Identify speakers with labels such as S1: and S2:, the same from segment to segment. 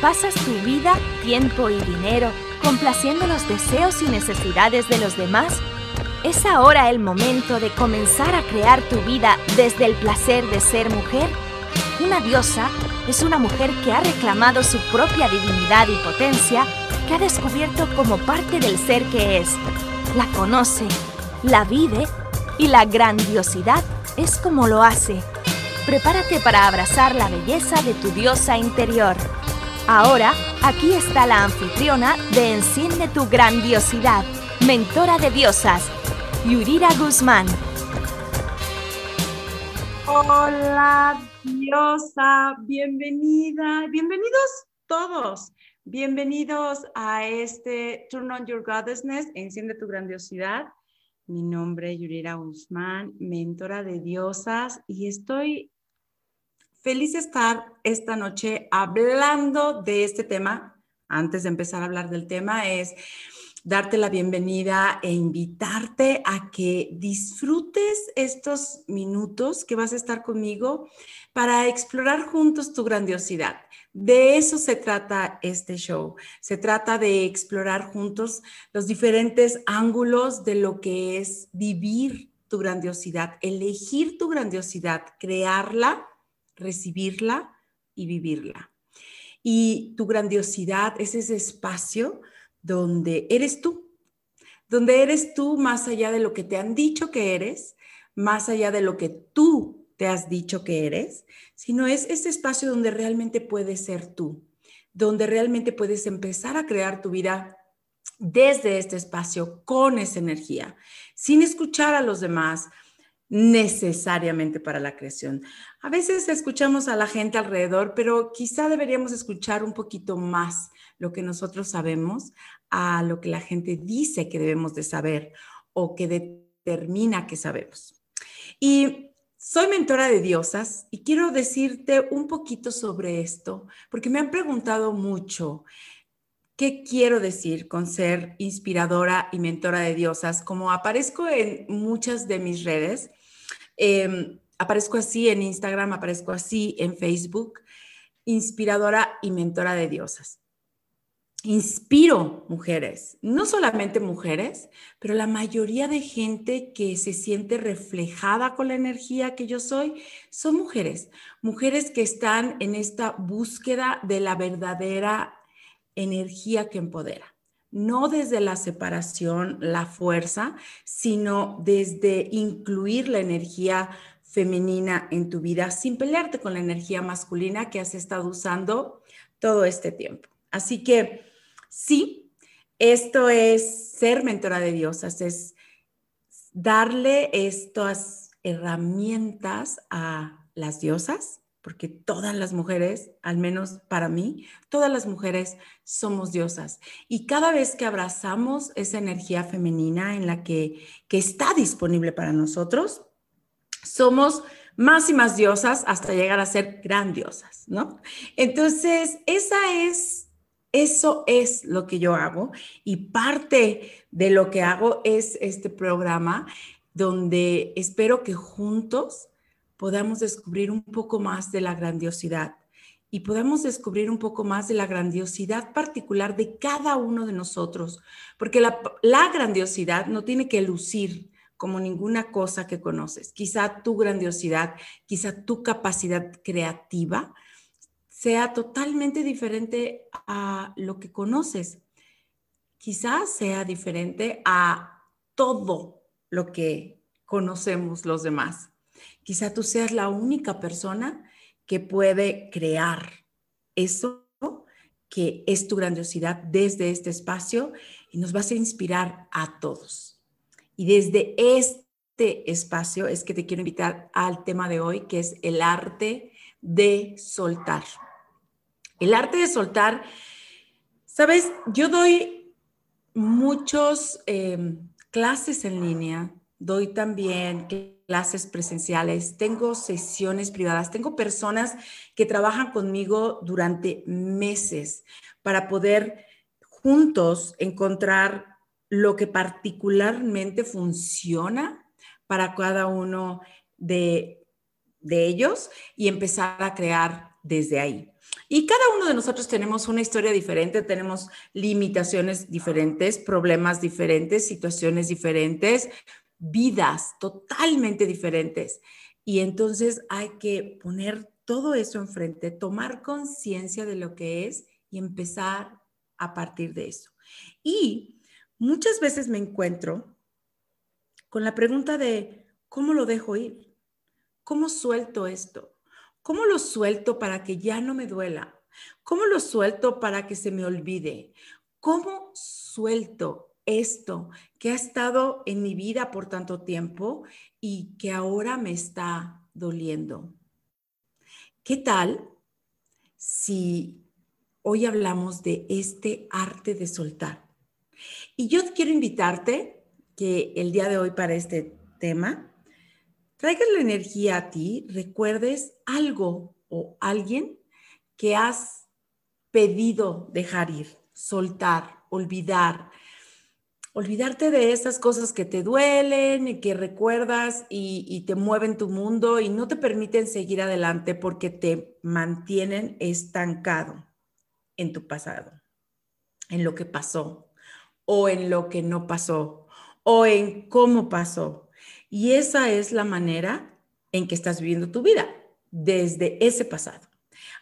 S1: pasas tu vida, tiempo y dinero complaciendo los deseos y necesidades de los demás, ¿es ahora el momento de comenzar a crear tu vida desde el placer de ser mujer? Una diosa es una mujer que ha reclamado su propia divinidad y potencia, que ha descubierto como parte del ser que es. La conoce, la vive y la grandiosidad es como lo hace. Prepárate para abrazar la belleza de tu diosa interior. Ahora, aquí está la anfitriona de Enciende tu grandiosidad, mentora de diosas, Yurira Guzmán.
S2: Hola, diosa, bienvenida, bienvenidos todos. Bienvenidos a este Turn on Your Goddessness, Enciende tu grandiosidad. Mi nombre es Yurira Guzmán, mentora de diosas, y estoy feliz estar esta noche hablando de este tema. Antes de empezar a hablar del tema, es darte la bienvenida e invitarte a que disfrutes estos minutos que vas a estar conmigo para explorar juntos tu grandiosidad. De eso se trata este show. Se trata de explorar juntos los diferentes ángulos de lo que es vivir tu grandiosidad, elegir tu grandiosidad, crearla recibirla y vivirla. Y tu grandiosidad es ese espacio donde eres tú, donde eres tú más allá de lo que te han dicho que eres, más allá de lo que tú te has dicho que eres, sino es ese espacio donde realmente puedes ser tú, donde realmente puedes empezar a crear tu vida desde este espacio con esa energía, sin escuchar a los demás, necesariamente para la creación. A veces escuchamos a la gente alrededor, pero quizá deberíamos escuchar un poquito más lo que nosotros sabemos a lo que la gente dice que debemos de saber o que determina que sabemos. Y soy mentora de diosas y quiero decirte un poquito sobre esto, porque me han preguntado mucho qué quiero decir con ser inspiradora y mentora de diosas. Como aparezco en muchas de mis redes, Em, aparezco así en Instagram, aparezco así en Facebook, inspiradora y mentora de diosas. Inspiro mujeres, no solamente mujeres, pero la mayoría de gente que se siente reflejada con la energía que yo soy, son mujeres, mujeres que están en esta búsqueda de la verdadera energía que empodera no desde la separación, la fuerza, sino desde incluir la energía femenina en tu vida sin pelearte con la energía masculina que has estado usando todo este tiempo. Así que sí, esto es ser mentora de diosas, es darle estas herramientas a las diosas porque todas las mujeres, al menos para mí, todas las mujeres somos diosas. Y cada vez que abrazamos esa energía femenina en la que, que está disponible para nosotros, somos más y más diosas hasta llegar a ser grandiosas, ¿no? Entonces, esa es, eso es lo que yo hago y parte de lo que hago es este programa donde espero que juntos podamos descubrir un poco más de la grandiosidad y podamos descubrir un poco más de la grandiosidad particular de cada uno de nosotros, porque la, grandiosidad no tiene que lucir como ninguna cosa que conoces. Quizá tu grandiosidad, quizá tu capacidad creativa sea totalmente diferente a lo que conoces. Quizá sea diferente a todo lo que conocemos los demás. Quizá tú seas la única persona que puede crear eso que es tu grandiosidad desde este espacio y nos vas a inspirar a todos. Y desde este espacio es que te quiero invitar al tema de hoy, que es el arte de soltar. El arte de soltar, sabes, yo doy muchos em, clases en línea, doy también clases presenciales, tengo sesiones privadas, tengo personas que trabajan conmigo durante meses para poder juntos encontrar lo que particularmente funciona para cada uno de, de ellos y empezar a crear desde ahí. Y cada uno de nosotros tenemos una historia diferente, tenemos limitaciones diferentes, problemas diferentes, situaciones diferentes, vidas totalmente diferentes. Y entonces hay que poner todo eso enfrente, tomar conciencia de lo que es y empezar a partir de eso. Y muchas veces me encuentro con la pregunta de, ¿cómo lo dejo ir? ¿Cómo suelto esto? ¿Cómo lo suelto para que ya no me duela? ¿Cómo lo suelto para que se me olvide? ¿Cómo suelto esto que ha estado en mi vida por tanto tiempo y que ahora me está doliendo? ¿Qué tal si hoy hablamos de este arte de soltar? Y yo quiero invitarte que el día de hoy para este tema traigas la energía a ti, recuerdes algo o alguien que has pedido dejar ir, soltar, olvidar. Olvidarte de esas cosas que te duelen y que recuerdas y, y, te mueven tu mundo y no te permiten seguir adelante porque te mantienen estancado en tu pasado, en lo que pasó o en lo que no pasó o en cómo pasó. Y esa es la manera en que estás viviendo tu vida, desde ese pasado.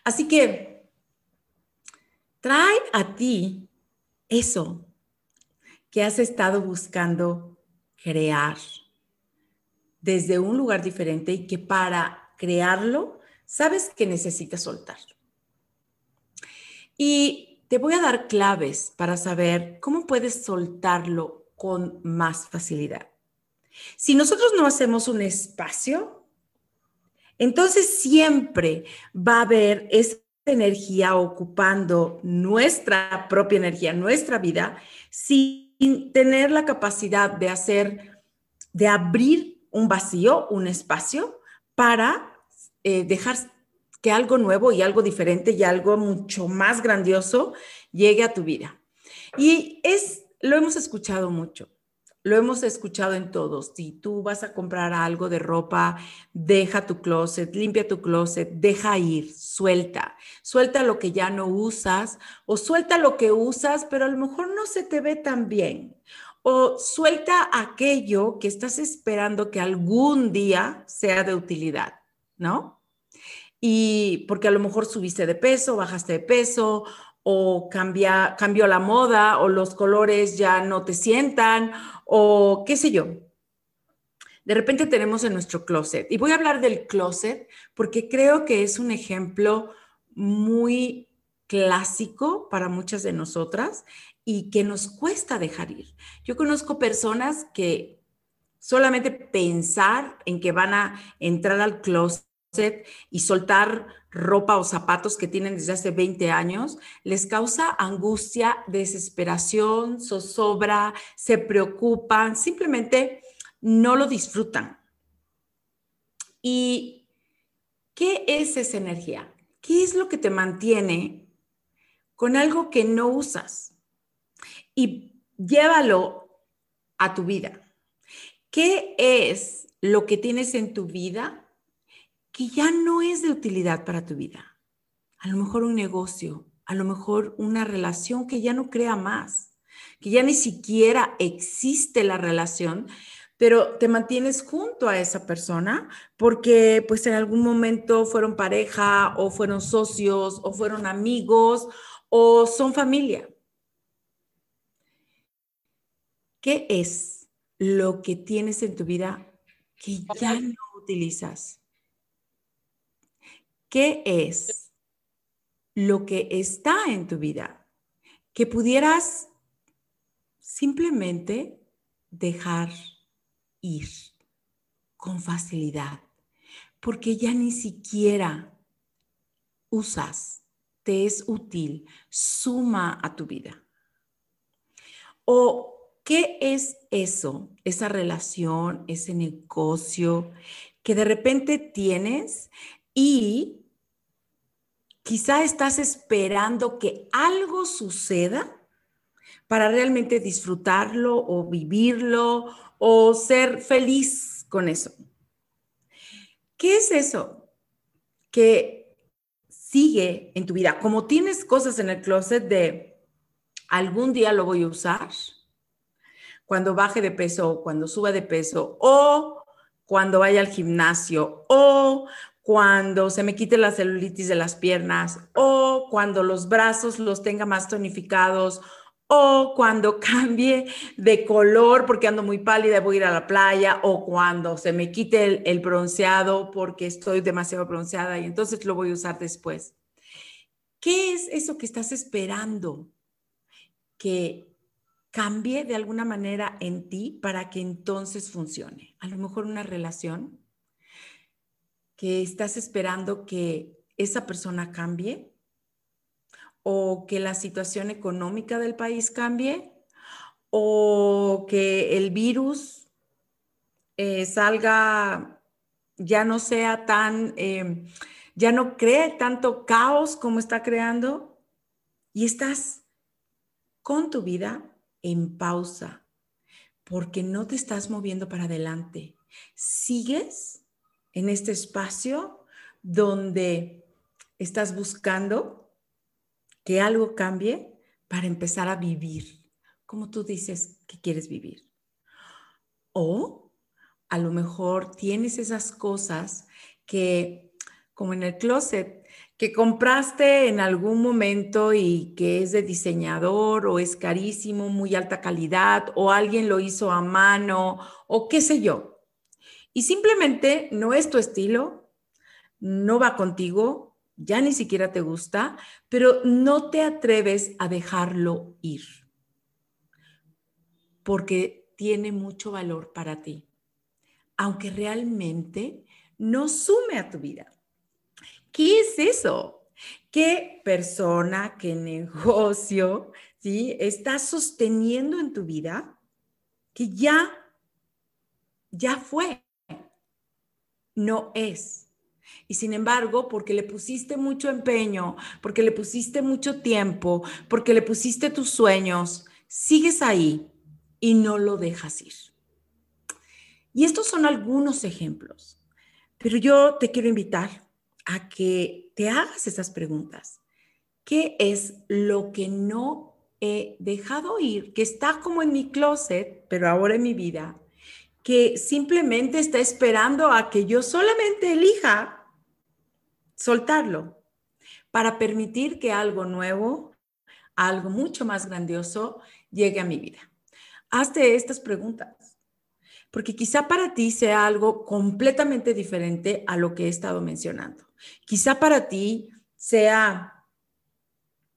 S2: Así que trae a ti eso que has estado buscando crear desde un lugar diferente y que para crearlo sabes que necesitas soltarlo. Y te voy a dar claves para saber cómo puedes soltarlo con más facilidad. Si nosotros no hacemos un espacio entonces siempre va a haber esa energía ocupando nuestra propia energía, nuestra vida, tener la capacidad de hacer, de abrir un vacío, un espacio para eh, dejar que algo nuevo y algo diferente y algo mucho más grandioso llegue a tu vida. Y es, lo hemos escuchado mucho. Lo hemos escuchado en todos. Si tú vas a comprar algo de ropa, deja tu closet, limpia tu closet, deja ir, suelta. Suelta lo que ya no usas o suelta lo que usas, pero a lo mejor no se te ve tan bien. O suelta aquello que estás esperando que algún día sea de utilidad, ¿no? Y porque a lo mejor subiste de peso, bajaste de peso, o cambia, cambió la moda, o los colores ya no te sientan, o qué sé yo. De repente tenemos en nuestro closet, y voy a hablar del closet porque creo que es un ejemplo muy clásico para muchas de nosotras y que nos cuesta dejar ir. Yo conozco personas que solamente pensar en que van a entrar al closet y soltar ropa o zapatos que tienen desde hace 20 años, les causa angustia, desesperación, zozobra, se preocupan, simplemente no lo disfrutan. ¿Y qué es esa energía? ¿Qué es lo que te mantiene con algo que no usas? Y llévalo a tu vida. ¿Qué es lo que tienes en tu vida que ya no es de utilidad para tu vida. A lo mejor un negocio, a lo mejor una relación que ya no crea más, que ya ni siquiera existe la relación, pero te mantienes junto a esa persona porque pues en algún momento fueron pareja o fueron socios o fueron amigos o son familia. ¿Qué es lo que tienes en tu vida que ya no utilizas? ¿Qué es lo que está en tu vida que pudieras simplemente dejar ir con facilidad? Porque ya ni siquiera usas, te es útil, suma a tu vida. ¿O qué es eso, esa relación, ese negocio que de repente tienes y quizá estás esperando que algo suceda para realmente disfrutarlo o vivirlo o ser feliz con eso. ¿Qué es eso? Que sigue en tu vida. Como tienes cosas en el closet de algún día lo voy a usar, cuando baje de peso, cuando suba de peso, o cuando vaya al gimnasio, o cuando se me quite la celulitis de las piernas, o cuando los brazos los tenga más tonificados, o cuando cambie de color porque ando muy pálida y voy a ir a la playa, o cuando se me quite el, el, bronceado porque estoy demasiado bronceada y entonces lo voy a usar después. ¿Qué es eso que estás esperando que cambie de alguna manera en ti para que entonces funcione? A lo mejor una relación que estás esperando que esa persona cambie o que la situación económica del país cambie o que el virus eh, salga, ya no sea tan, eh, ya no cree tanto caos como está creando y estás con tu vida en pausa porque no te estás moviendo para adelante. Sigues en este espacio donde estás buscando que algo cambie para empezar a vivir como tú dices que quieres vivir. O a lo mejor tienes esas cosas que, como en el closet, que compraste en algún momento y que es de diseñador o es carísimo, muy alta calidad, o alguien lo hizo a mano, o qué sé yo. Y simplemente no es tu estilo, no va contigo, ya ni siquiera te gusta, pero no te atreves a dejarlo ir, porque tiene mucho valor para ti, aunque realmente no sume a tu vida. ¿Qué es eso? ¿Qué persona, qué negocio, ¿sí? Estás sosteniendo en tu vida que ya, ya fue, no es? Y sin embargo, porque le pusiste mucho empeño, porque le pusiste mucho tiempo, porque le pusiste tus sueños, sigues ahí y no lo dejas ir. Y estos son algunos ejemplos, pero yo te quiero invitar a que te hagas esas preguntas. ¿Qué es lo que no he dejado ir, que está como en mi closet, pero ahora en mi vida, que simplemente está esperando a que yo solamente elija soltarlo para permitir que algo nuevo, algo mucho más grandioso llegue a mi vida. Hazte estas preguntas, porque quizá para ti sea algo completamente diferente a lo que he estado mencionando. Quizá para ti sea,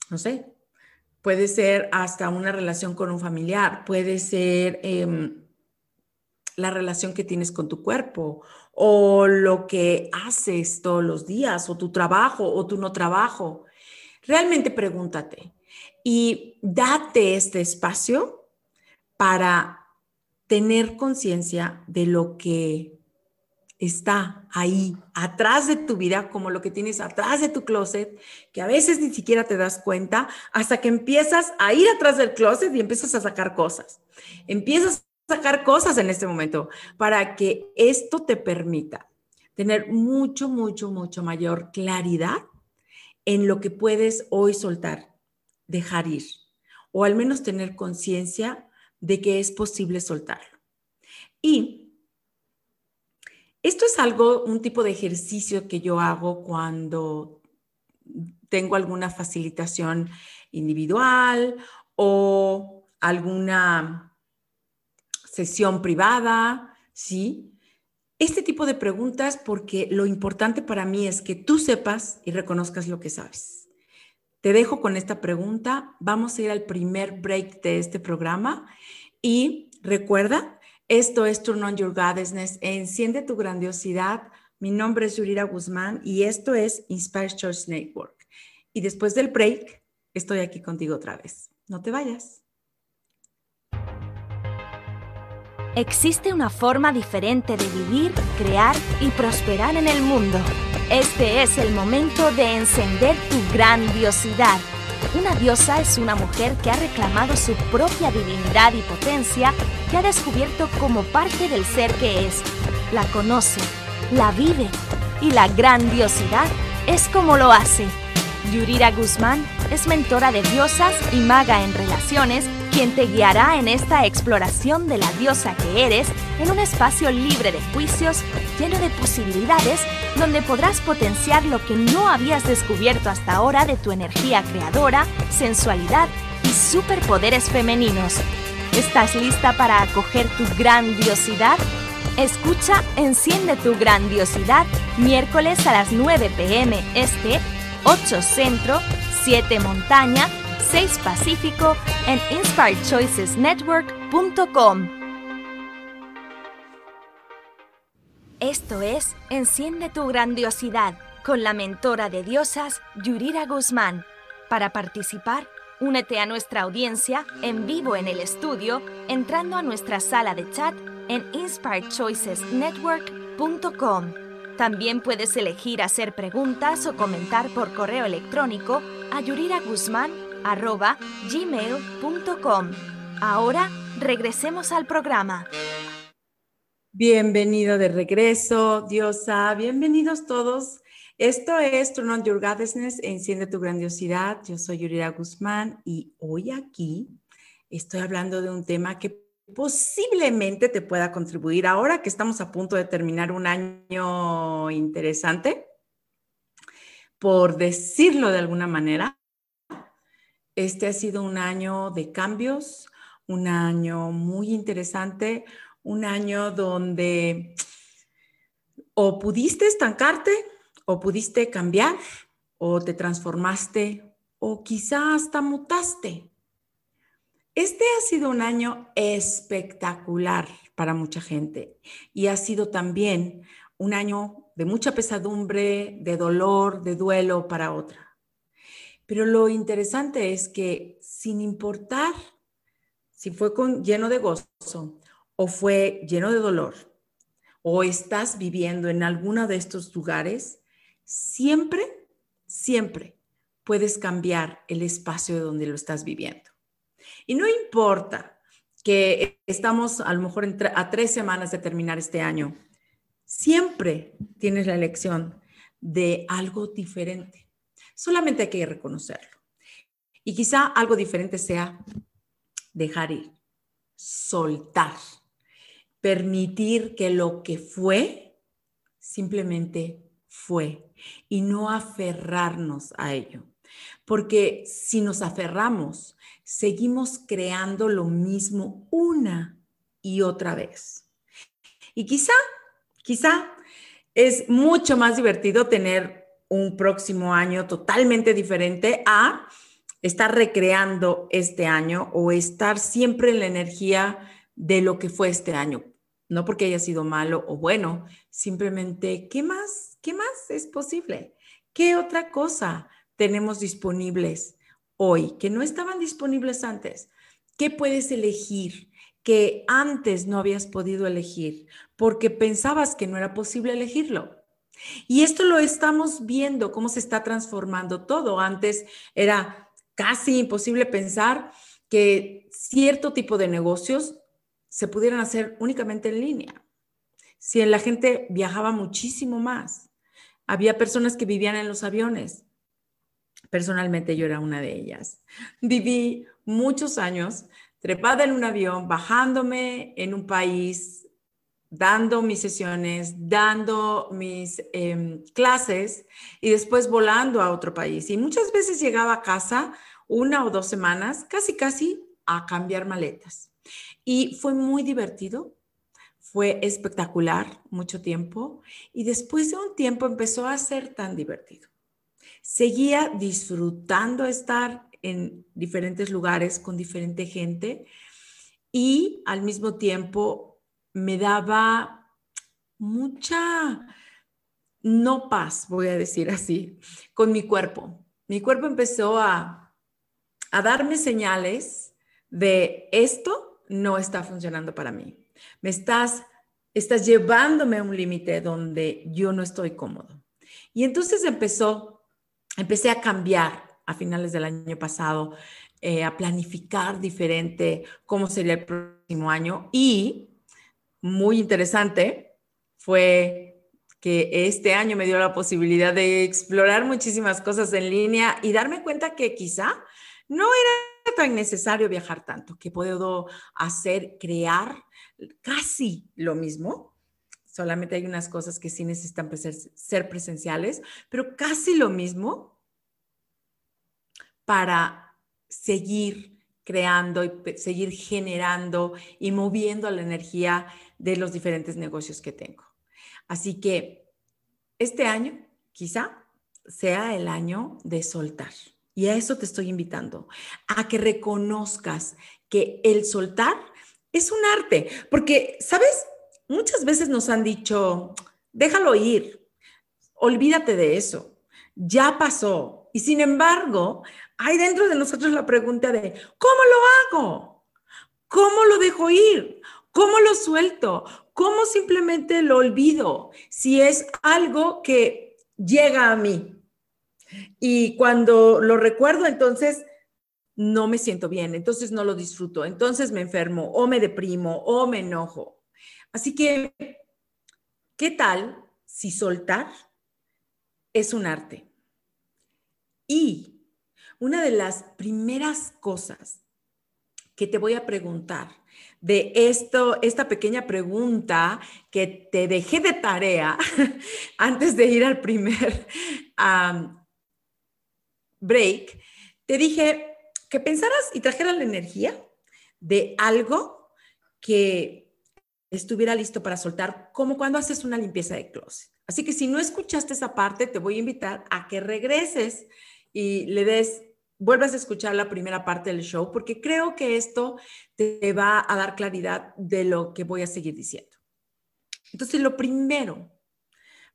S2: no sé, puede ser hasta una relación con un familiar, puede ser em, la relación que tienes con tu cuerpo o lo que haces todos los días o tu trabajo o tu no trabajo. Realmente pregúntate y date este espacio para tener conciencia de lo que está ahí, atrás de tu vida, como lo que tienes atrás de tu closet, que a veces ni siquiera te das cuenta hasta que empiezas a ir atrás del closet y empiezas a sacar cosas. Empiezas sacar cosas en este momento para que esto te permita tener mucho, mucho, mucho mayor claridad en lo que puedes hoy soltar, dejar ir, o al menos tener conciencia de que es posible soltarlo. Y esto es algo, un tipo de ejercicio que yo hago cuando tengo alguna facilitación individual o alguna sesión privada, ¿sí? Este tipo de preguntas porque lo importante para mí es que tú sepas y reconozcas lo que sabes. Te dejo con esta pregunta. Vamos a ir al primer break de este programa y recuerda, esto es Turn on Your Goddessness, enciende tu grandiosidad. Mi nombre es Yurira Guzmán y esto es Inspire Church Network. Y después del break, estoy aquí contigo otra vez. No te vayas.
S1: Existe una forma diferente de vivir, crear y prosperar en el mundo. Este es el momento de encender tu grandiosidad. Una diosa es una mujer que ha reclamado su propia divinidad y potencia, que ha descubierto como parte del ser que es. La conoce, la vive y la grandiosidad es como lo hace. Yurira Guzmán es mentora de diosas y maga en relaciones, quien te guiará en esta exploración de la diosa que eres en un espacio libre de juicios, lleno de posibilidades, donde podrás potenciar lo que no habías descubierto hasta ahora de tu energía creadora, sensualidad y superpoderes femeninos. ¿Estás lista para acoger tu grandiosidad? Escucha Enciende tu grandiosidad miércoles a las 9 pm este, 8 centro, 7 montaña, 6 pacífico en inspiredchoicesnetwork.com. Esto es Enciende tu grandiosidad con la mentora de diosas Yurira Guzmán. Para participar, únete a nuestra audiencia en vivo en el estudio entrando a nuestra sala de chat en inspiredchoicesnetwork.com. También puedes elegir hacer preguntas o comentar por correo electrónico a yuriraguzman.gmail.com. Ahora regresemos al programa.
S2: Bienvenido de regreso, Diosa. Bienvenidos todos. Esto es Turn on Your Goddessness, Enciende tu Grandiosidad. Yo soy Yurira Guzmán y hoy aquí estoy hablando de un tema que posiblemente te pueda contribuir ahora que estamos a punto de terminar un año interesante, por decirlo de alguna manera. Este ha sido un año de cambios, un año muy interesante, un año donde o pudiste estancarte o pudiste cambiar o te transformaste o quizá hasta mutaste. Este ha sido un año espectacular para mucha gente y ha sido también un año de mucha pesadumbre, de dolor, de duelo para otra. Pero lo interesante es que sin importar si fue con, lleno de gozo o fue lleno de dolor o estás viviendo en alguno de estos lugares, siempre, siempre puedes cambiar el espacio de donde lo estás viviendo. Y no importa que estamos a lo mejor a tres semanas de terminar este año, siempre tienes la elección de algo diferente. Solamente hay que reconocerlo. Y quizá algo diferente sea dejar ir, soltar, permitir que lo que fue simplemente fue y no aferrarnos a ello. Porque si nos aferramos, seguimos creando lo mismo una y otra vez. Y quizá, quizá es mucho más divertido tener un próximo año totalmente diferente a estar recreando este año o estar siempre en la energía de lo que fue este año. No porque haya sido malo o bueno, simplemente, ¿qué más? ¿Qué más es posible? ¿Qué otra cosa tenemos disponibles hoy que no estaban disponibles antes? ¿Qué puedes elegir que antes no habías podido elegir porque pensabas que no era posible elegirlo? Y esto lo estamos viendo, cómo se está transformando todo. Antes era casi imposible pensar que cierto tipo de negocios se pudieran hacer únicamente en línea. Si la gente viajaba muchísimo más, había personas que vivían en los aviones, Personalmente yo era una de ellas. Viví muchos años trepada en un avión, bajándome en un país, dando mis sesiones, dando mis em, clases y después volando a otro país. Y muchas veces llegaba a casa una o dos semanas, casi, casi a cambiar maletas. Y fue muy divertido, fue espectacular mucho tiempo y después de un tiempo empezó a ser tan divertido seguía disfrutando estar en diferentes lugares con diferente gente y al mismo tiempo me daba mucha, no paz, voy a decir así, con mi cuerpo. Mi cuerpo empezó a, a darme señales de esto no está funcionando para mí. Me estás, estás llevándome a un límite donde yo no estoy cómodo. Y entonces empezó empecé a cambiar a finales del año pasado, eh, a planificar diferente cómo sería el próximo año y muy interesante fue que este año me dio la posibilidad de explorar muchísimas cosas en línea y darme cuenta que quizá no era tan necesario viajar tanto, que puedo hacer, crear casi lo mismo. Solamente hay unas cosas que sí necesitan ser presenciales, pero casi lo mismo para seguir creando y seguir generando y moviendo la energía de los diferentes negocios que tengo. Así que este año quizá sea el año de soltar. Y a eso te estoy invitando, a que reconozcas que el soltar es un arte, porque, ¿sabes? Muchas veces nos han dicho, déjalo ir, olvídate de eso, ya pasó. Y sin embargo, hay dentro de nosotros la pregunta de, ¿cómo lo hago? ¿Cómo lo dejo ir? ¿Cómo lo suelto? ¿Cómo simplemente lo olvido si es algo que llega a mí? Y cuando lo recuerdo, entonces no me siento bien, entonces no lo disfruto, entonces me enfermo o me deprimo o me enojo. Así que, ¿qué tal si soltar es un arte? Y una de las primeras cosas que te voy a preguntar de esto, esta pequeña pregunta que te dejé de tarea antes de ir al primer break, te dije que pensaras y trajeras la energía de algo que estuviera listo para soltar, como cuando haces una limpieza de closet. Así que si no escuchaste esa parte, te voy a invitar a que regreses y le des vuelvas a escuchar la primera parte del show porque creo que esto te va a dar claridad de lo que voy a seguir diciendo. Entonces, lo primero,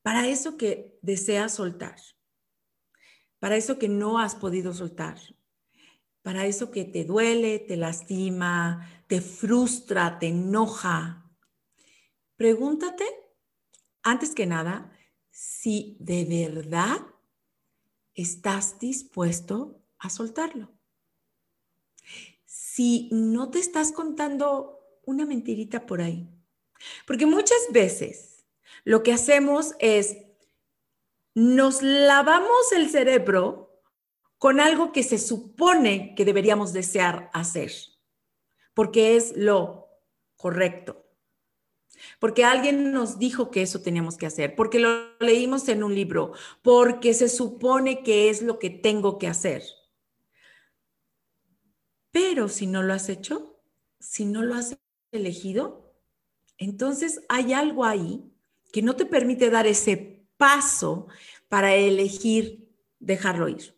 S2: para eso que deseas soltar, para eso que no has podido soltar, para eso que te duele, te lastima, te frustra, te enoja, pregúntate, antes que nada, si de verdad estás dispuesto a soltarlo. Si no te estás contando una mentirita por ahí. Porque muchas veces lo que hacemos es nos lavamos el cerebro con algo que se supone que deberíamos desear hacer, porque es lo correcto. Porque alguien nos dijo que eso teníamos que hacer, porque lo leímos en un libro, porque se supone que es lo que tengo que hacer. Pero si no lo has hecho, si no lo has elegido, entonces hay algo ahí que no te permite dar ese paso para elegir dejarlo ir.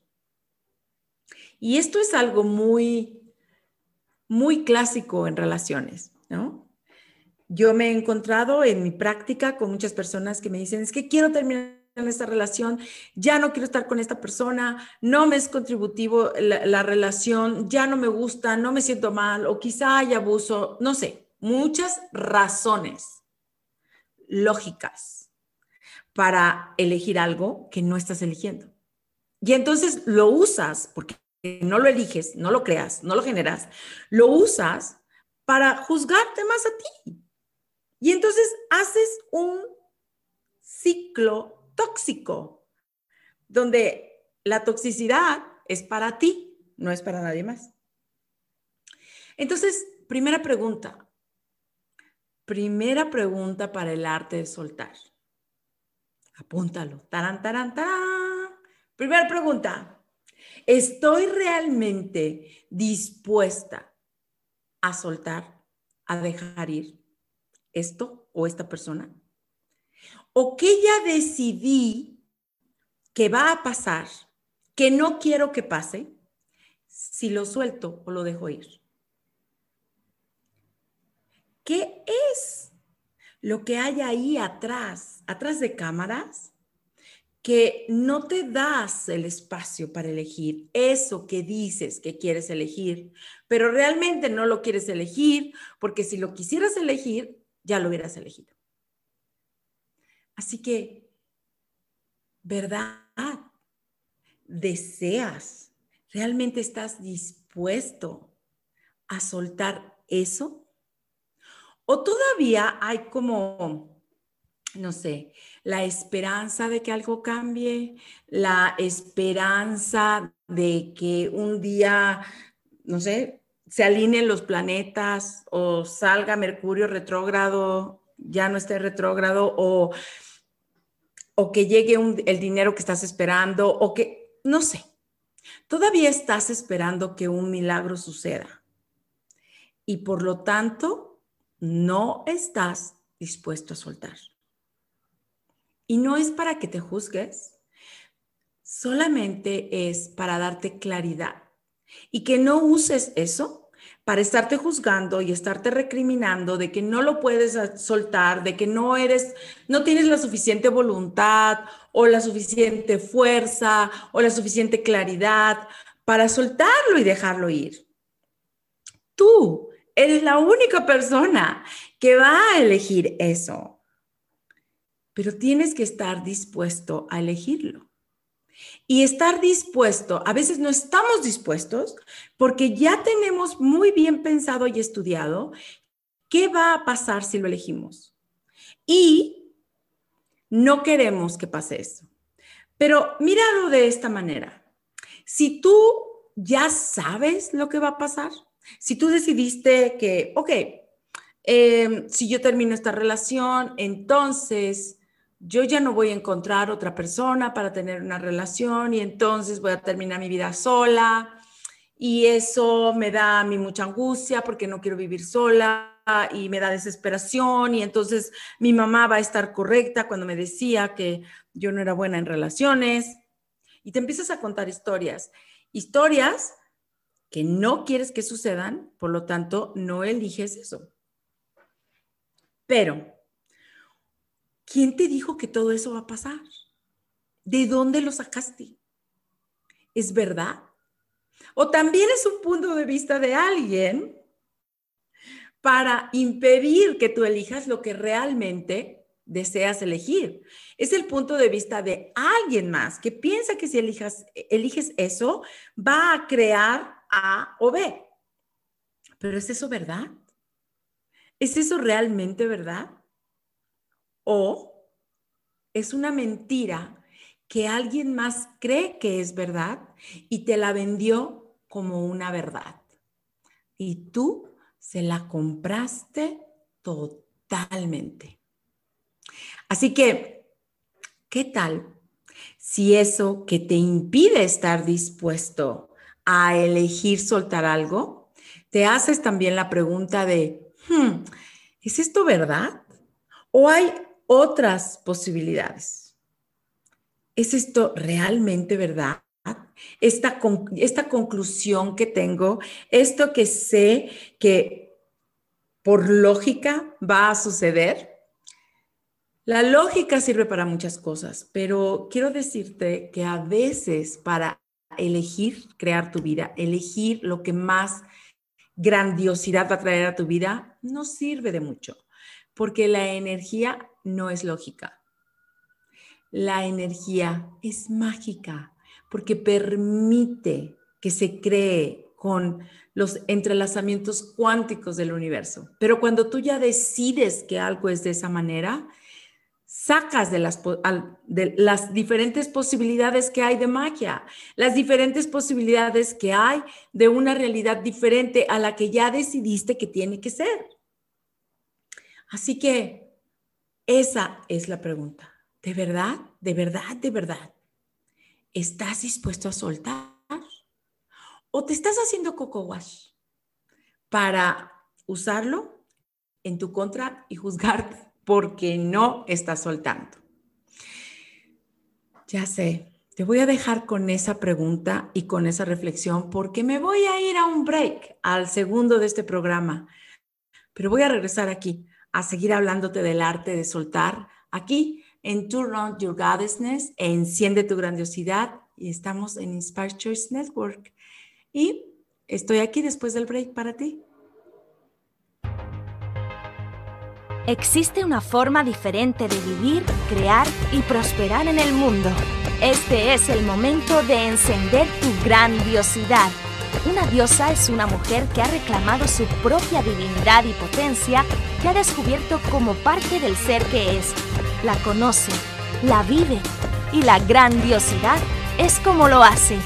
S2: Y esto es algo muy, muy clásico en relaciones, ¿no? Yo me he encontrado en mi práctica con muchas personas que me dicen, es que quiero terminar esta relación, ya no quiero estar con esta persona, no me es contributivo la, relación, ya no me gusta, no me siento mal o quizá hay abuso, no sé, muchas razones lógicas para elegir algo que no estás eligiendo. Y entonces lo usas, porque no lo eliges, no lo creas, no lo generas, lo usas para juzgarte más a ti. Y entonces haces un ciclo tóxico, donde la toxicidad es para ti, no es para nadie más. Entonces, primera pregunta. Primera pregunta para el arte de soltar. Apúntalo. Tarán, tarán, tarán. Primera pregunta. ¿Estoy realmente dispuesta a soltar, a dejar ir esto o esta persona? o que ya decidí que va a pasar, que no quiero que pase, si lo suelto o lo dejo ir. ¿Qué es lo que hay ahí atrás, atrás de cámaras, que no te das el espacio para elegir eso que dices que quieres elegir, pero realmente no lo quieres elegir, porque si lo quisieras elegir, ya lo hubieras elegido. Así que, ¿verdad? ¿Deseas? ¿Realmente estás dispuesto a soltar eso? ¿O todavía hay como no sé, la esperanza de que algo cambie, la esperanza de que un día, no sé, se alineen los planetas o salga Mercurio retrógrado, ya no esté retrógrado o, o que llegue el dinero que estás esperando o que, no sé, todavía estás esperando que un milagro suceda y por lo tanto no estás dispuesto a soltar. Y no es para que te juzgues, solamente es para darte claridad y que no uses eso para estarte juzgando y estarte recriminando de que no lo puedes soltar, de que no eres, no tienes la suficiente voluntad o la suficiente fuerza o la suficiente claridad para soltarlo y dejarlo ir. Tú eres la única persona que va a elegir eso pero tienes que estar dispuesto a elegirlo. Y estar dispuesto, a veces no estamos dispuestos porque ya tenemos muy bien pensado y estudiado qué va a pasar si lo elegimos. Y no queremos que pase eso. Pero míralo de esta manera. Si tú ya sabes lo que va a pasar, si tú decidiste que, ok, eh, si yo termino esta relación, entonces yo ya no voy a encontrar otra persona para tener una relación y entonces voy a terminar mi vida sola y eso me da a mucha angustia porque no quiero vivir sola y me da desesperación y entonces mi mamá va a estar correcta cuando me decía que yo no era buena en relaciones y te empiezas a contar historias, historias que no quieres que sucedan, por lo tanto no eliges eso. Pero ¿quién te dijo que todo eso va a pasar? ¿De dónde lo sacaste? ¿Es verdad? O también es un punto de vista de alguien para impedir que tú elijas lo que realmente deseas elegir. Es el punto de vista de alguien más que piensa que si elijas, eliges eso, va a crear A o B. Pero ¿es eso verdad? ¿Es eso realmente verdad? O es una mentira que alguien más cree que es verdad y te la vendió como una verdad. Y tú se la compraste totalmente. Así que, ¿qué tal si eso que te impide estar dispuesto a elegir soltar algo, te haces también la pregunta de, hmm, ¿es esto verdad? ¿O hay otras posibilidades. ¿Es esto realmente verdad? Esta, esta conclusión que tengo, esto que sé que por lógica va a suceder. La lógica sirve para muchas cosas, pero quiero decirte que a veces para elegir crear tu vida, elegir lo que más grandiosidad va a traer a tu vida, no sirve de mucho, porque la energía no es lógica. La energía es mágica porque permite que se cree con los entrelazamientos cuánticos del universo. Pero cuando tú ya decides que algo es de esa manera, sacas de las, diferentes posibilidades que hay de magia, las diferentes posibilidades que hay de una realidad diferente a la que ya decidiste que tiene que ser. Así que esa es la pregunta. ¿De verdad? ¿De verdad? ¿De verdad? ¿Estás dispuesto a soltar? ¿O te estás haciendo coco wash para usarlo en tu contra y juzgarte porque no estás soltando? Ya sé, te voy a dejar con esa pregunta y con esa reflexión porque me voy a ir a un break, al segundo de este programa, pero voy a regresar aquí a seguir hablándote del arte de soltar aquí en Turn On Your Goddessness, Enciende tu Grandiosidad y estamos en Inspire Choice Network. Y estoy aquí después del break para ti.
S1: Existe una forma diferente de vivir, crear y prosperar en el mundo. Este es el momento de encender tu grandiosidad una diosa es una mujer que ha reclamado su propia divinidad y potencia, que ha descubierto como parte del ser que es. la conoce, la vive y la grandiosidad es como lo hace.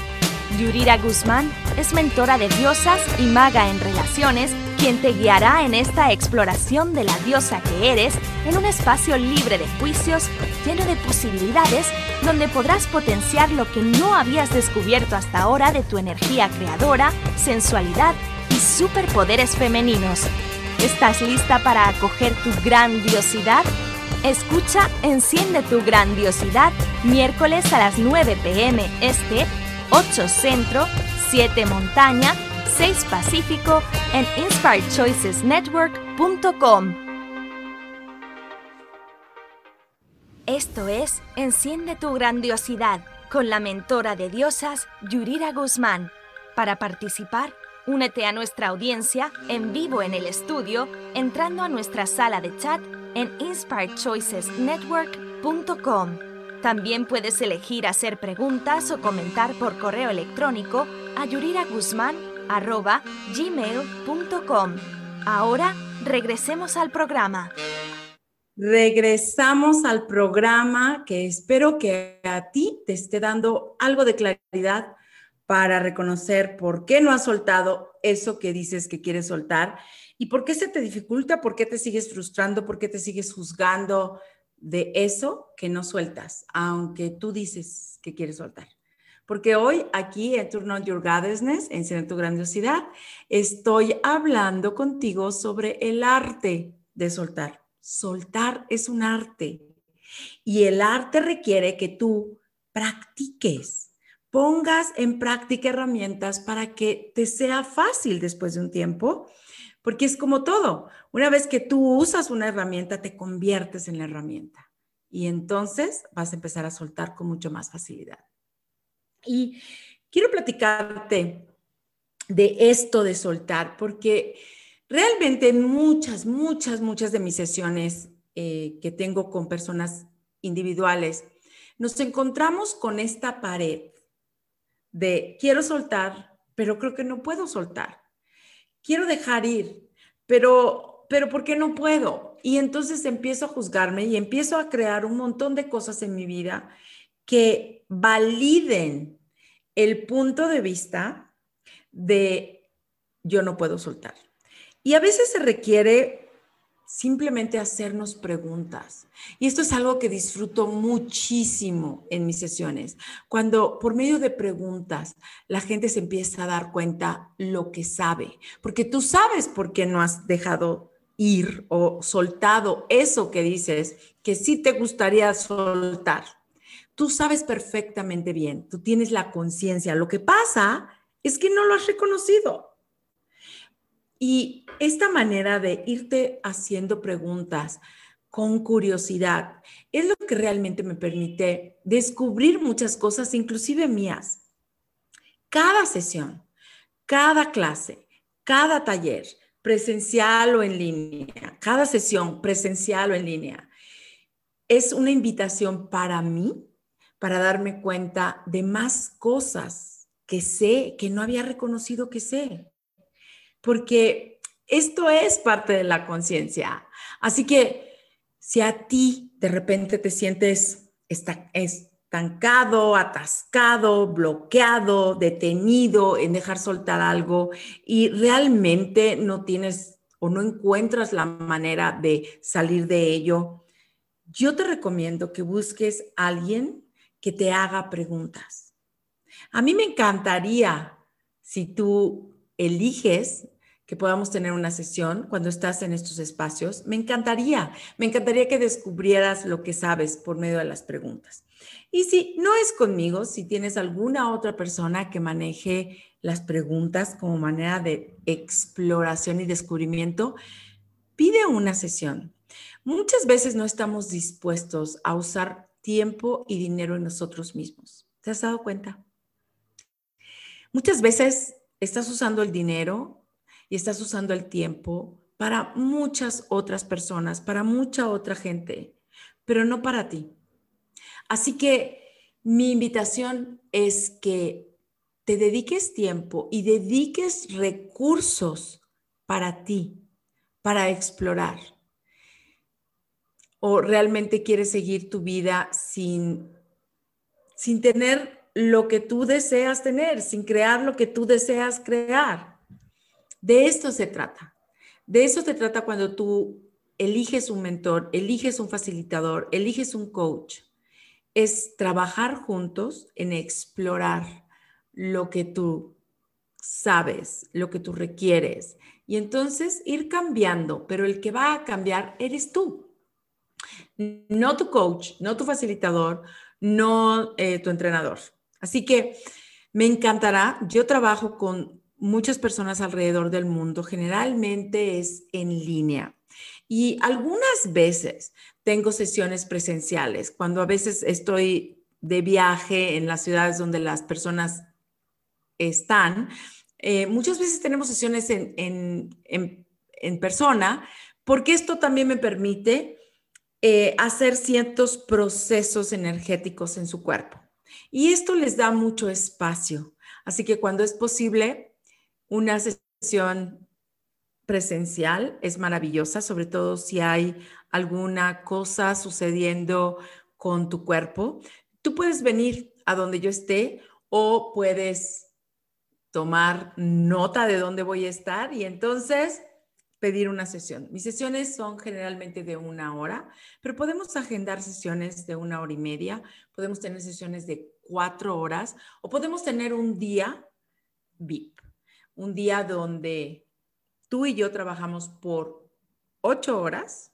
S1: Yurira Guzmán es mentora de diosas y maga en relaciones, quien te guiará en esta exploración de la diosa que eres en un espacio libre de juicios, lleno de posibilidades, donde podrás potenciar lo que no habías descubierto hasta ahora de tu energía creadora, sensualidad y superpoderes femeninos. ¿Estás lista para acoger tu grandiosidad? Escucha Enciende tu grandiosidad miércoles a las 9 pm este, 8 centro, 7 montaña, 6 pacífico en inspiredchoicesnetwork.com. Esto es Enciende tu grandiosidad con la mentora de diosas Yurira Guzmán. Para participar, únete a nuestra audiencia en vivo en el estudio entrando a nuestra sala de chat en inspiredchoicesnetwork.com. También puedes elegir hacer preguntas o comentar por correo electrónico a yuriraguzman.gmail.com. Ahora regresemos al programa.
S2: Regresamos al programa que espero que a ti te esté dando algo de claridad para reconocer por qué no has soltado eso que dices que quieres soltar y por qué se te dificulta, por qué te sigues frustrando, por qué te sigues juzgando de eso que no sueltas, aunque tú dices que quieres soltar. Porque hoy aquí en Turn On Your en tu Grandiosidad, estoy hablando contigo sobre el arte de soltar. Soltar es un arte y el arte requiere que tú practiques pongas en práctica herramientas para que te sea fácil después de un tiempo, porque es como todo. Una vez que tú usas una herramienta, te conviertes en la herramienta y entonces vas a empezar a soltar con mucho más facilidad. Y quiero platicarte de esto de soltar, porque realmente en muchas, muchas, muchas de mis sesiones eh, que tengo con personas individuales, nos encontramos con esta pared de quiero soltar, pero creo que no puedo soltar. Quiero dejar ir, pero, pero ¿por qué no puedo? Y entonces empiezo a juzgarme y empiezo a crear un montón de cosas en mi vida que validen el punto de vista de yo no puedo soltar. Y a veces se requiere simplemente hacernos preguntas. Y esto es algo que disfruto muchísimo en mis sesiones, cuando por medio de preguntas la gente se empieza a dar cuenta lo que sabe, porque tú sabes por qué no has dejado ir o soltado eso que dices que sí te gustaría soltar. Tú sabes perfectamente bien, tú tienes la conciencia. Lo que pasa es que no lo has reconocido. Y esta manera de irte haciendo preguntas con curiosidad es lo que realmente me permite descubrir muchas cosas, inclusive mías. Cada sesión, cada clase, cada taller, presencial o en línea, cada sesión presencial o en línea, es una invitación para mí para darme cuenta de más cosas que sé, que no había reconocido que sé porque esto es parte de la conciencia. Así que si a ti de repente te sientes estancado, atascado, bloqueado, detenido en dejar soltar algo y realmente no tienes o no encuentras la manera de salir de ello, yo te recomiendo que busques a alguien que te haga preguntas. A mí me encantaría si tú eliges que podamos tener una sesión cuando estás en estos espacios. Me encantaría, me encantaría que descubrieras lo que sabes por medio de las preguntas. Y si no es conmigo, si tienes alguna otra persona que maneje las preguntas como manera de exploración y descubrimiento, pide una sesión. Muchas veces no estamos dispuestos a usar tiempo y dinero en nosotros mismos. ¿Te has dado cuenta? Muchas veces estás usando el dinero y estás usando el tiempo para muchas otras personas, para mucha otra gente, pero no para ti. Así que mi invitación es que te dediques tiempo y dediques recursos para ti, para explorar. ¿O realmente quieres seguir tu vida sin, sin tener lo que tú deseas tener, sin crear lo que tú deseas crear? De esto se trata. De eso se trata cuando tú eliges un mentor, eliges un facilitador, eliges un coach. Es trabajar juntos en explorar lo que tú sabes, lo que tú requieres. Y entonces ir cambiando, pero el que va a cambiar eres tú. No tu coach, no tu facilitador, no eh, tu entrenador. Así que me encantará. Yo trabajo con muchas personas alrededor del mundo, generalmente es en línea. Y algunas veces tengo sesiones presenciales, cuando a veces estoy de viaje en las ciudades donde las personas están. Eh, muchas veces tenemos sesiones en, en, en, persona, porque esto también me permite eh, hacer ciertos procesos energéticos en su cuerpo. Y esto les da mucho espacio. Así que cuando es posible, una sesión presencial es maravillosa, sobre todo si hay alguna cosa sucediendo con tu cuerpo. Tú puedes venir a donde yo esté o puedes tomar nota de dónde voy a estar y entonces pedir una sesión. Mis sesiones son generalmente de una hora, pero podemos agendar sesiones de una hora y media, podemos tener sesiones de cuatro horas o podemos tener un día VIP un día donde tú y yo trabajamos por ocho horas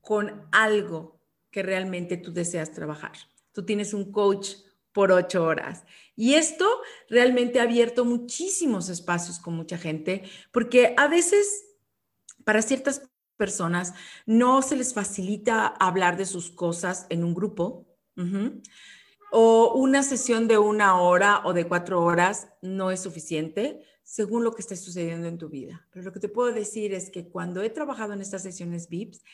S2: con algo que realmente tú deseas trabajar. Tú tienes un coach por ocho horas. Y esto realmente ha abierto muchísimos espacios con mucha gente, porque a veces para ciertas personas no se les facilita hablar de sus cosas en un grupo. O una sesión de una hora o de cuatro horas no es suficiente según lo que esté sucediendo en tu vida. Pero lo que te puedo decir es que cuando he trabajado en estas sesiones VIPs,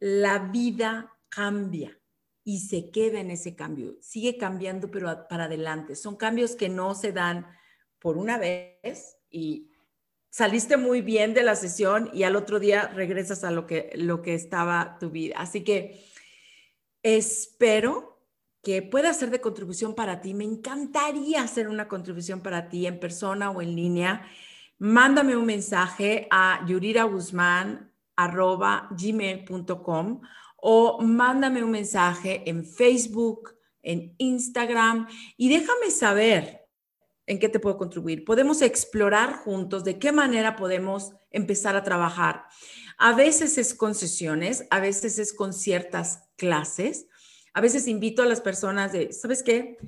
S2: la vida cambia y se queda en ese cambio. Sigue cambiando, pero para adelante. Son cambios que no se dan por una vez y saliste muy bien de la sesión y al otro día regresas a lo que, lo que estaba tu vida. Así que espero que pueda ser de contribución para ti. Me encantaría hacer una contribución para ti en persona o en línea. Mándame un mensaje a yuriraguzmán.gmail.com o mándame un mensaje en Facebook, en Instagram y déjame saber en qué te puedo contribuir. Podemos explorar juntos de qué manera podemos empezar a trabajar. A veces es con sesiones, a veces es con ciertas clases a veces invito a las personas de, ¿sabes qué?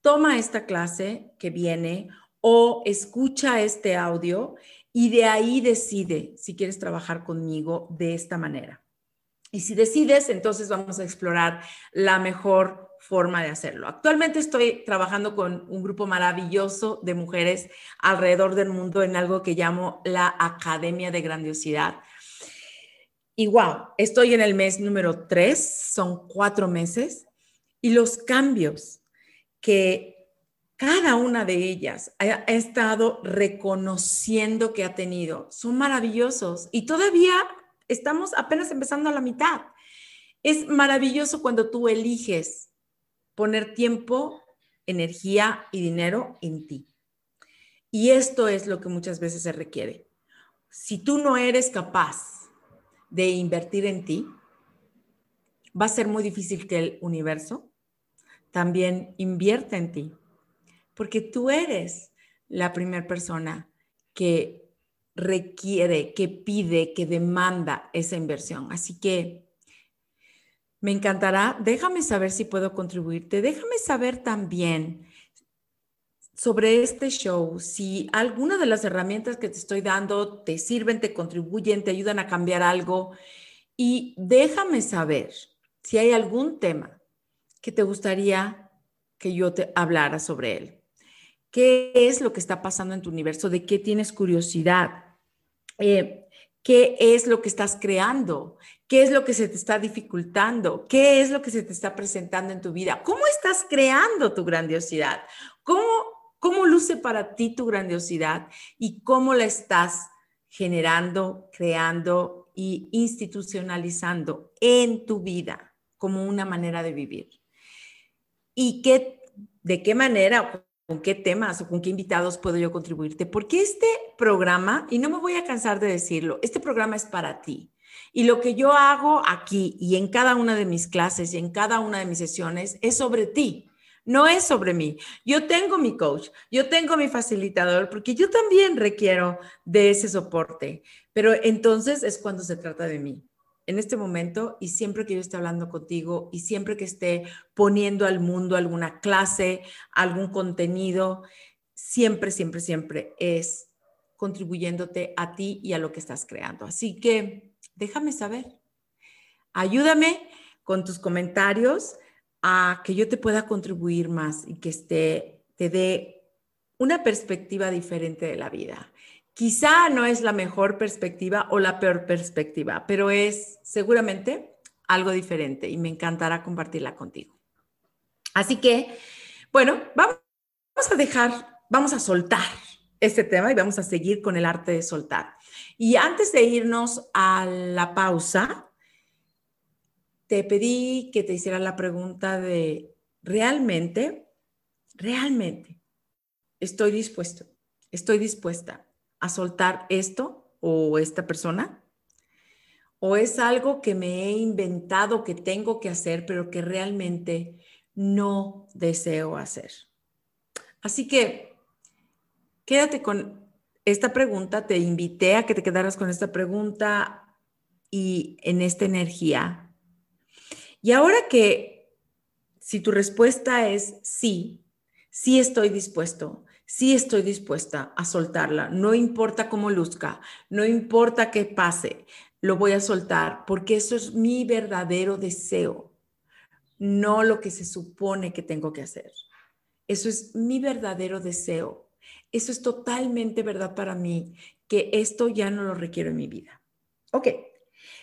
S2: Toma esta clase que viene o escucha este audio y de ahí decide si quieres trabajar conmigo de esta manera. Y si decides, entonces vamos a explorar la mejor forma de hacerlo. Actualmente estoy trabajando con un grupo maravilloso de mujeres alrededor del mundo en algo que llamo la Academia de Grandiosidad. Y estoy en el mes número tres, son cuatro meses, y los cambios que cada una de ellas ha, estado reconociendo que ha tenido son maravillosos y todavía estamos apenas empezando a la mitad. Es maravilloso cuando tú eliges poner tiempo, energía y dinero en ti. Y esto es lo que muchas veces se requiere. Si tú no eres capaz de invertir en ti, va a ser muy difícil que el universo también invierta en ti, porque tú eres la primera persona que requiere, que pide, que demanda esa inversión. Así que me encantará, déjame saber si puedo contribuirte, déjame saber también sobre este show, si alguna de las herramientas que te estoy dando te sirven, te contribuyen, te ayudan a cambiar algo. Y déjame saber si hay algún tema que te gustaría que yo te hablara sobre él. ¿Qué es lo que está pasando en tu universo? ¿De qué tienes curiosidad? Eh, ¿Qué es lo que estás creando? ¿Qué es lo que se te está dificultando? ¿Qué es lo que se te está presentando en tu vida? ¿Cómo estás creando tu grandiosidad? ¿Cómo ¿Cómo luce para ti tu grandiosidad y cómo la estás generando, creando y institucionalizando en tu vida como una manera de vivir. ¿Y qué, de qué manera, con qué temas o con qué invitados puedo yo contribuirte? Porque este programa, y no me voy a cansar de decirlo, este programa es para ti. Y lo que yo hago aquí y en cada una de mis clases y en cada una de mis sesiones es sobre ti no es sobre mí. Yo tengo mi coach, yo tengo mi facilitador, porque yo también requiero de ese soporte. Pero entonces es cuando se trata de mí. En este momento y siempre que yo esté hablando contigo y siempre que esté poniendo al mundo alguna clase, algún contenido, siempre, siempre, siempre es contribuyéndote a ti y a lo que estás creando. Así que déjame saber. Ayúdame con tus comentarios a que yo te pueda contribuir más y que esté, te dé una perspectiva diferente de la vida. Quizá no es la mejor perspectiva o la peor perspectiva, pero es seguramente algo diferente y me encantará compartirla contigo. Así que, bueno, vamos a dejar, vamos a soltar este tema y vamos a seguir con el arte de soltar. Y antes de irnos a la pausa, te pedí que te hiciera la pregunta de, ¿realmente, realmente estoy dispuesto, estoy dispuesta a soltar esto o esta persona? ¿O es algo que me he inventado que tengo que hacer, pero que realmente no deseo hacer? Así que quédate con esta pregunta, te invité a que te quedaras con esta pregunta y en esta energía y ahora que si tu respuesta es sí, sí estoy dispuesto, sí estoy dispuesta a soltarla, no importa cómo luzca, no importa qué pase, lo voy a soltar porque eso es mi verdadero deseo, no lo que se supone que tengo que hacer. Eso es mi verdadero deseo. Eso es totalmente verdad para mí, que esto ya no lo requiero en mi vida. Ok,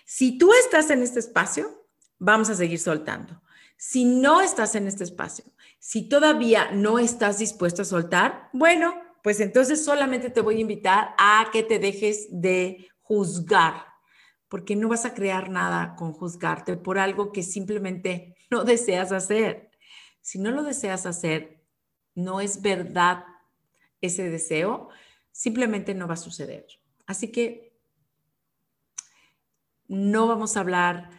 S2: si tú estás en este espacio, vamos a seguir soltando. Si no estás en este espacio, si todavía no estás dispuesto a soltar, bueno, pues entonces solamente te voy a invitar a que te dejes de juzgar, porque no vas a crear nada con juzgarte por algo que simplemente no deseas hacer. Si no lo deseas hacer, no es verdad ese deseo, simplemente no va a suceder. Así que no vamos a hablar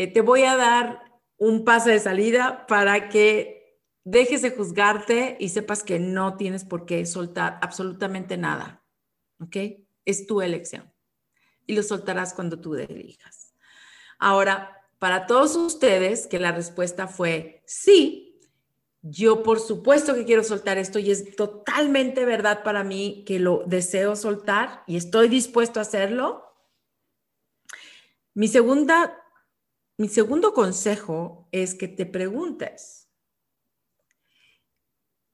S2: eh, te voy a dar un pase de salida para que dejes de juzgarte y sepas que no tienes por qué soltar absolutamente nada. ¿Ok? Es tu elección. Y lo soltarás cuando tú elijas. Ahora, para todos ustedes que la respuesta fue sí, yo por supuesto que quiero soltar esto y es totalmente verdad para mí que lo deseo soltar y estoy dispuesto a hacerlo. Mi segunda mi segundo consejo es que te preguntes,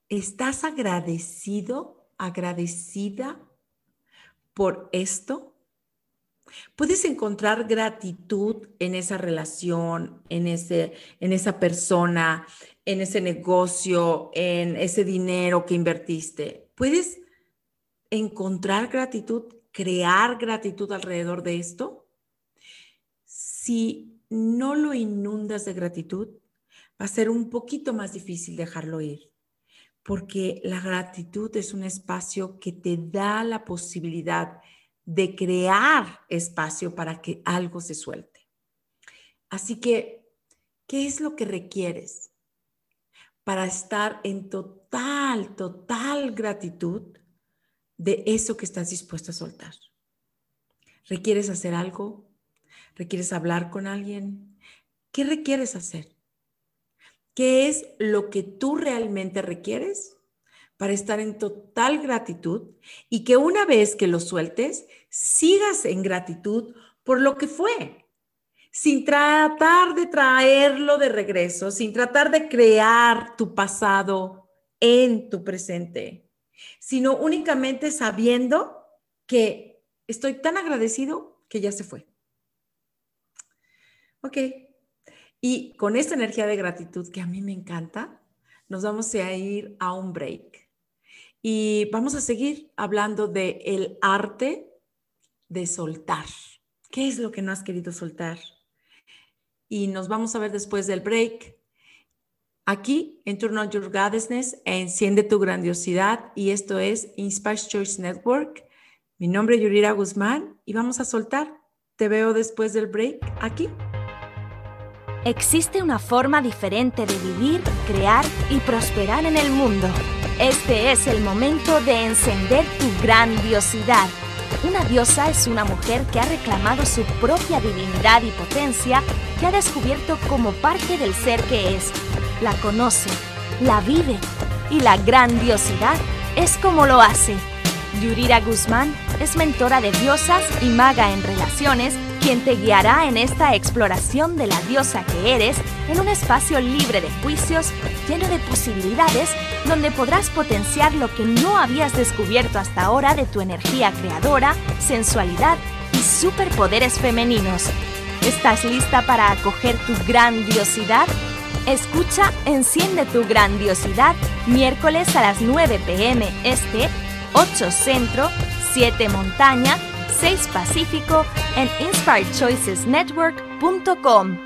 S2: ¿estás agradecido, agradecida por esto? Puedes encontrar gratitud en esa relación, en, ese, en esa persona, en ese negocio, en ese dinero que invertiste. Puedes encontrar gratitud, crear gratitud alrededor de esto. Si no lo inundas de gratitud, va a ser un poquito más difícil dejarlo ir, porque la gratitud es un espacio que te da la posibilidad de crear espacio para que algo se suelte. Así que, ¿qué es lo que requieres para estar en total, total gratitud de eso que estás dispuesto a soltar? ¿Requieres hacer algo? ¿Requieres hablar con alguien? ¿Qué requieres hacer? ¿Qué es lo que tú realmente requieres para estar en total gratitud y que una vez que lo sueltes, sigas en gratitud por lo que fue, sin tratar de traerlo de regreso, sin tratar de crear tu pasado en tu presente, sino únicamente sabiendo que estoy tan agradecido que ya se fue. Ok. Y con esta energía de gratitud que a mí me encanta, nos vamos a ir a un break. Y vamos a seguir hablando de el arte de soltar. ¿Qué es lo que no has querido soltar? Y nos vamos a ver después del break. Aquí en Turn on Your Goddessness, enciende tu grandiosidad y esto es Inspire Choice Network. Mi nombre es Yurira Guzmán y vamos a soltar. Te veo después del break aquí.
S1: Existe una forma diferente de vivir, crear y prosperar en el mundo. Este es el momento de encender tu grandiosidad. Una diosa es una mujer que ha reclamado su propia divinidad y potencia que ha descubierto como parte del ser que es. La conoce, la vive y la grandiosidad es como lo hace. Yurira Guzmán es mentora de diosas y maga en relaciones quien te guiará en esta exploración de la diosa que eres en un espacio libre de juicios, lleno de posibilidades, donde podrás potenciar lo que no habías descubierto hasta ahora de tu energía creadora, sensualidad y superpoderes femeninos. ¿Estás lista para acoger tu grandiosidad? Escucha Enciende tu grandiosidad miércoles a las 9 pm este, 8 centro, 7 montaña, 6 Pacífico en inspiredchoicesnetwork.com.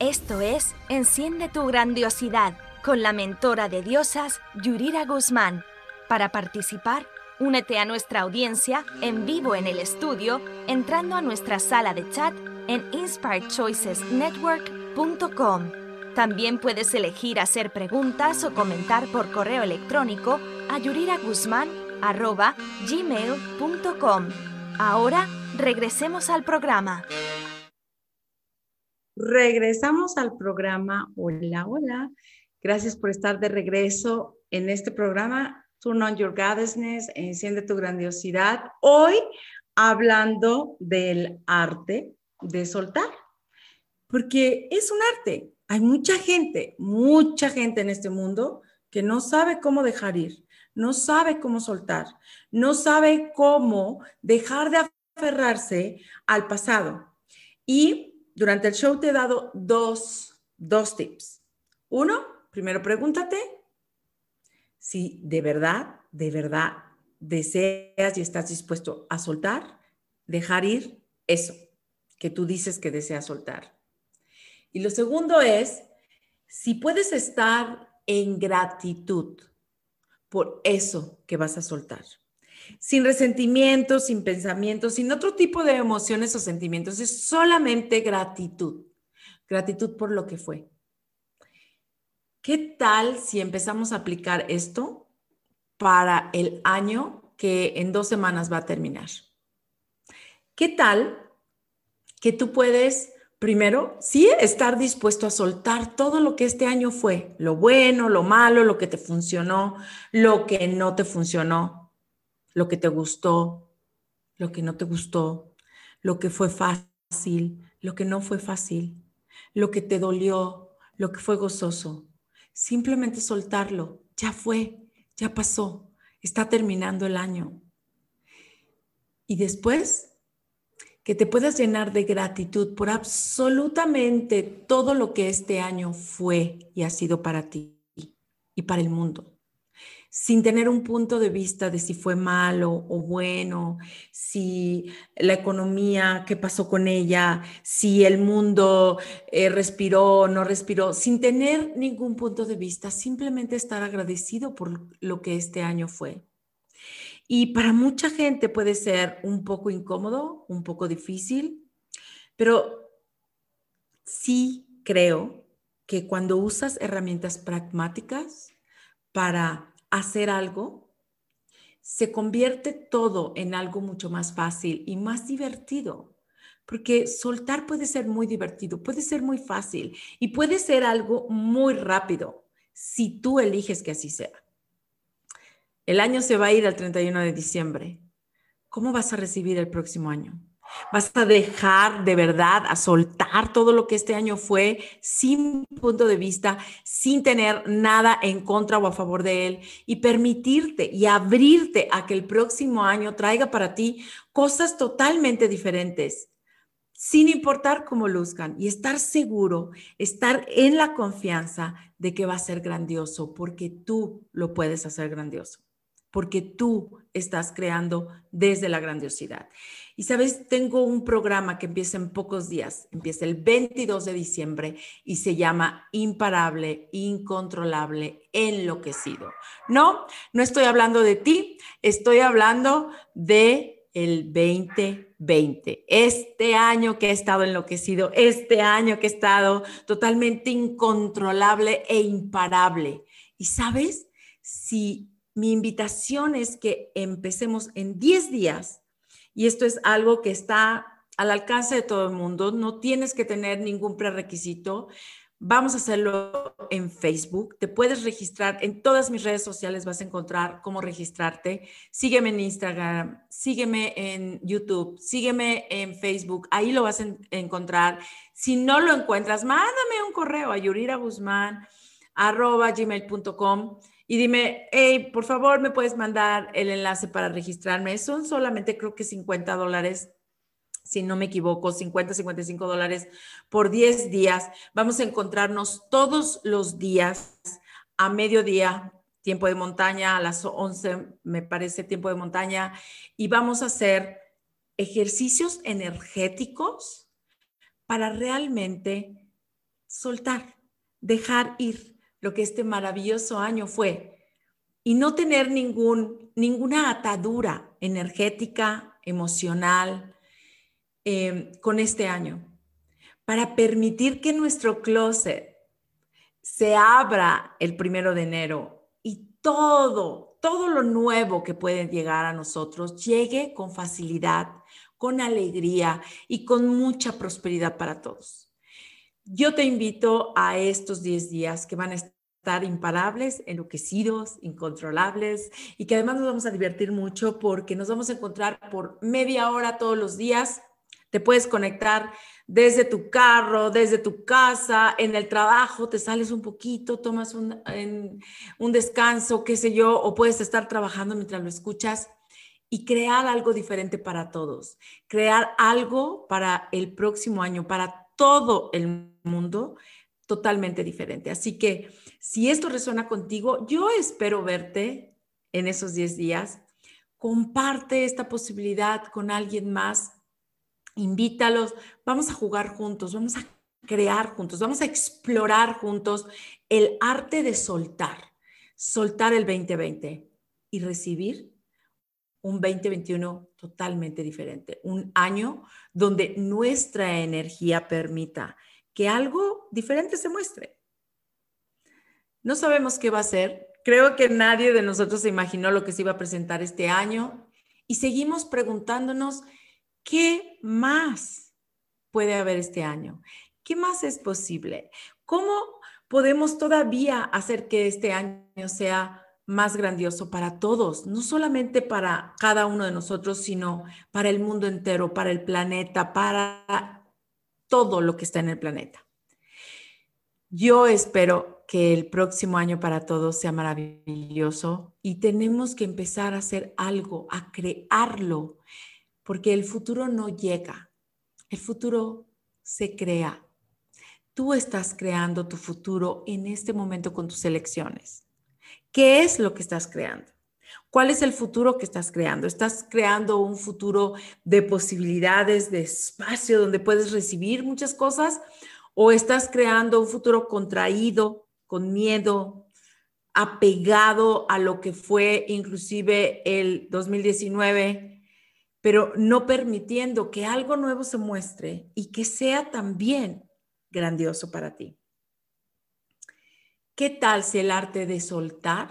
S1: Esto es Enciende tu grandiosidad con la mentora de diosas Yurira Guzmán. Para participar, únete a nuestra audiencia en vivo en el estudio entrando a nuestra sala de chat en inspiredchoicesnetwork.com. También puedes elegir hacer preguntas o comentar por correo electrónico a Yurira Guzmán arroba gmail.com. Ahora regresemos al programa.
S2: Regresamos al programa. Hola, hola. Gracias por estar de regreso en este programa. Turn on your goddessness, enciende tu grandiosidad. Hoy hablando del arte de soltar, porque es un arte. Hay mucha gente, mucha gente en este mundo que no sabe cómo dejar ir no sabe cómo soltar, no sabe cómo dejar de aferrarse al pasado. Y durante el show te he dado dos, dos tips. Uno, primero pregúntate si de verdad, de verdad deseas y estás dispuesto a soltar, dejar ir eso que tú dices que deseas soltar. Y lo segundo es, si puedes estar en gratitud por eso que vas a soltar. Sin resentimientos, sin pensamientos, sin otro tipo de emociones o sentimientos, es solamente gratitud. Gratitud por lo que fue. ¿Qué tal si empezamos a aplicar esto para el año que en dos semanas va a terminar? ¿Qué tal que tú puedes Primero, sí estar dispuesto a soltar todo lo que este año fue, lo bueno, lo malo, lo que te funcionó, lo que no te funcionó, lo que te gustó, lo que no te gustó, lo que fue fácil, lo que no fue fácil, lo que te dolió, lo que fue gozoso. Simplemente soltarlo, ya fue, ya pasó, está terminando el año. Y después que te puedas llenar de gratitud por absolutamente todo lo que este año fue y ha sido para ti y para el mundo, sin tener un punto de vista de si fue malo o bueno, si la economía, qué pasó con ella, si el mundo eh, respiró o no respiró, sin tener ningún punto de vista, simplemente estar agradecido por lo que este año fue. Y para mucha gente puede ser un poco incómodo, un poco difícil, pero sí creo que cuando usas herramientas pragmáticas para hacer algo, se convierte todo en algo mucho más fácil y más divertido. Porque soltar puede ser muy divertido, puede ser muy fácil y puede ser algo muy rápido si tú eliges que así sea. El año se va a ir al 31 de diciembre. ¿Cómo vas a recibir el próximo año? ¿Vas a dejar de verdad, a soltar todo lo que este año fue sin punto de vista, sin tener nada en contra o a favor de él y permitirte y abrirte a que el próximo año traiga para ti cosas totalmente diferentes? sin importar cómo luzcan, y estar seguro, estar en la confianza de que va a ser grandioso, porque tú lo puedes hacer grandioso porque tú estás creando desde la grandiosidad. Y sabes, tengo un programa que empieza en pocos días, empieza el 22 de diciembre y se llama Imparable, Incontrolable, Enloquecido. No, no estoy hablando de ti, estoy hablando de el 2020, este año que he estado enloquecido, este año que he estado totalmente incontrolable e imparable. Y sabes, si mi invitación es que empecemos en 10 días, y esto es algo que está al alcance de todo el mundo, no tienes que tener ningún prerequisito. Vamos a hacerlo en Facebook. Te puedes registrar en todas mis redes sociales, vas a encontrar cómo registrarte. Sígueme en Instagram, sígueme en YouTube, sígueme en Facebook, ahí lo vas a encontrar. Si no lo encuentras, mándame un correo a yuriraguzmán.com y dime, hey, por favor, me puedes mandar el enlace para registrarme. Son solamente creo que 50 dólares, si no me equivoco, 50, 55 dólares por 10 días. Vamos a encontrarnos todos los días a mediodía, tiempo de montaña, a las 11, me parece tiempo de montaña, y vamos a hacer ejercicios energéticos para realmente soltar, dejar ir lo que este maravilloso año fue y no tener ninguna atadura energética, emocional em, con este año, para permitir que nuestro closet se abra el primero de enero y todo, todo lo nuevo que puede llegar a nosotros llegue con facilidad, con alegría y con mucha prosperidad para todos. Yo te invito a estos 10 días que van a estar imparables, enloquecidos, incontrolables y que además nos vamos a divertir mucho porque nos vamos a encontrar por media hora todos los días. Te puedes conectar desde tu carro, desde tu casa, en el trabajo, te sales un poquito, tomas un, un descanso, qué sé yo, o puedes estar trabajando mientras lo escuchas y crear algo diferente para todos, crear algo para el próximo año, para todo el mundo totalmente diferente. Así que si esto resuena contigo, yo espero verte en esos 10 días. Comparte esta posibilidad con alguien más. Invítalos. Vamos a jugar juntos, vamos a crear juntos, vamos a explorar juntos el arte de soltar, soltar el 2020 y recibir un 2021 totalmente diferente, un año donde nuestra energía permita que algo diferente se muestre. No sabemos qué va a ser. Creo que nadie de nosotros se imaginó lo que se iba a presentar este año y seguimos preguntándonos qué más puede haber este año. ¿Qué más es posible? ¿Cómo podemos todavía hacer que este año sea más grandioso para todos, no solamente para cada uno de nosotros, sino para el mundo entero, para el planeta, para todo lo que está en el planeta. Yo espero que el próximo año para todos sea maravilloso y tenemos que empezar a hacer algo, a crearlo, porque el futuro no llega, el futuro se crea. Tú estás creando tu futuro en este momento con tus elecciones. ¿Qué es lo que estás creando? ¿Cuál es el futuro que estás creando? ¿Estás creando un futuro de posibilidades, de espacio donde puedes recibir muchas cosas? ¿O estás creando un futuro contraído, con miedo, apegado a lo que fue inclusive el 2019, pero no permitiendo que algo nuevo se muestre y que sea también grandioso para ti? ¿Qué tal si el arte de soltar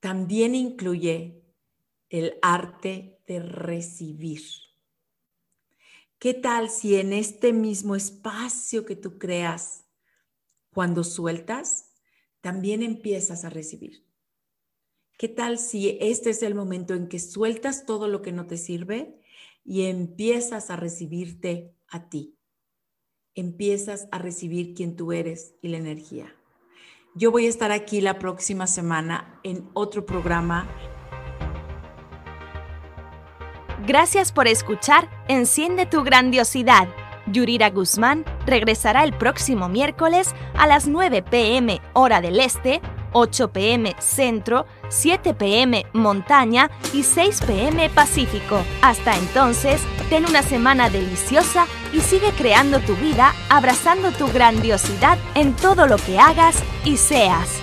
S2: también incluye el arte de recibir. ¿Qué tal si en este mismo espacio que tú creas, cuando sueltas, también empiezas a recibir? ¿Qué tal si este es el momento en que sueltas todo lo que no te sirve y empiezas a recibirte a ti? Empiezas a recibir quien tú eres y la energía. Yo voy a estar aquí la próxima semana en otro programa.
S1: Gracias por escuchar Enciende tu grandiosidad. Yurira Guzmán regresará el próximo miércoles a las 9 pm hora del este 8 pm Centro, 7 pm Montaña y 6 pm Pacífico. Hasta entonces, ten una semana deliciosa y sigue creando tu vida abrazando tu grandiosidad en todo lo que hagas y seas.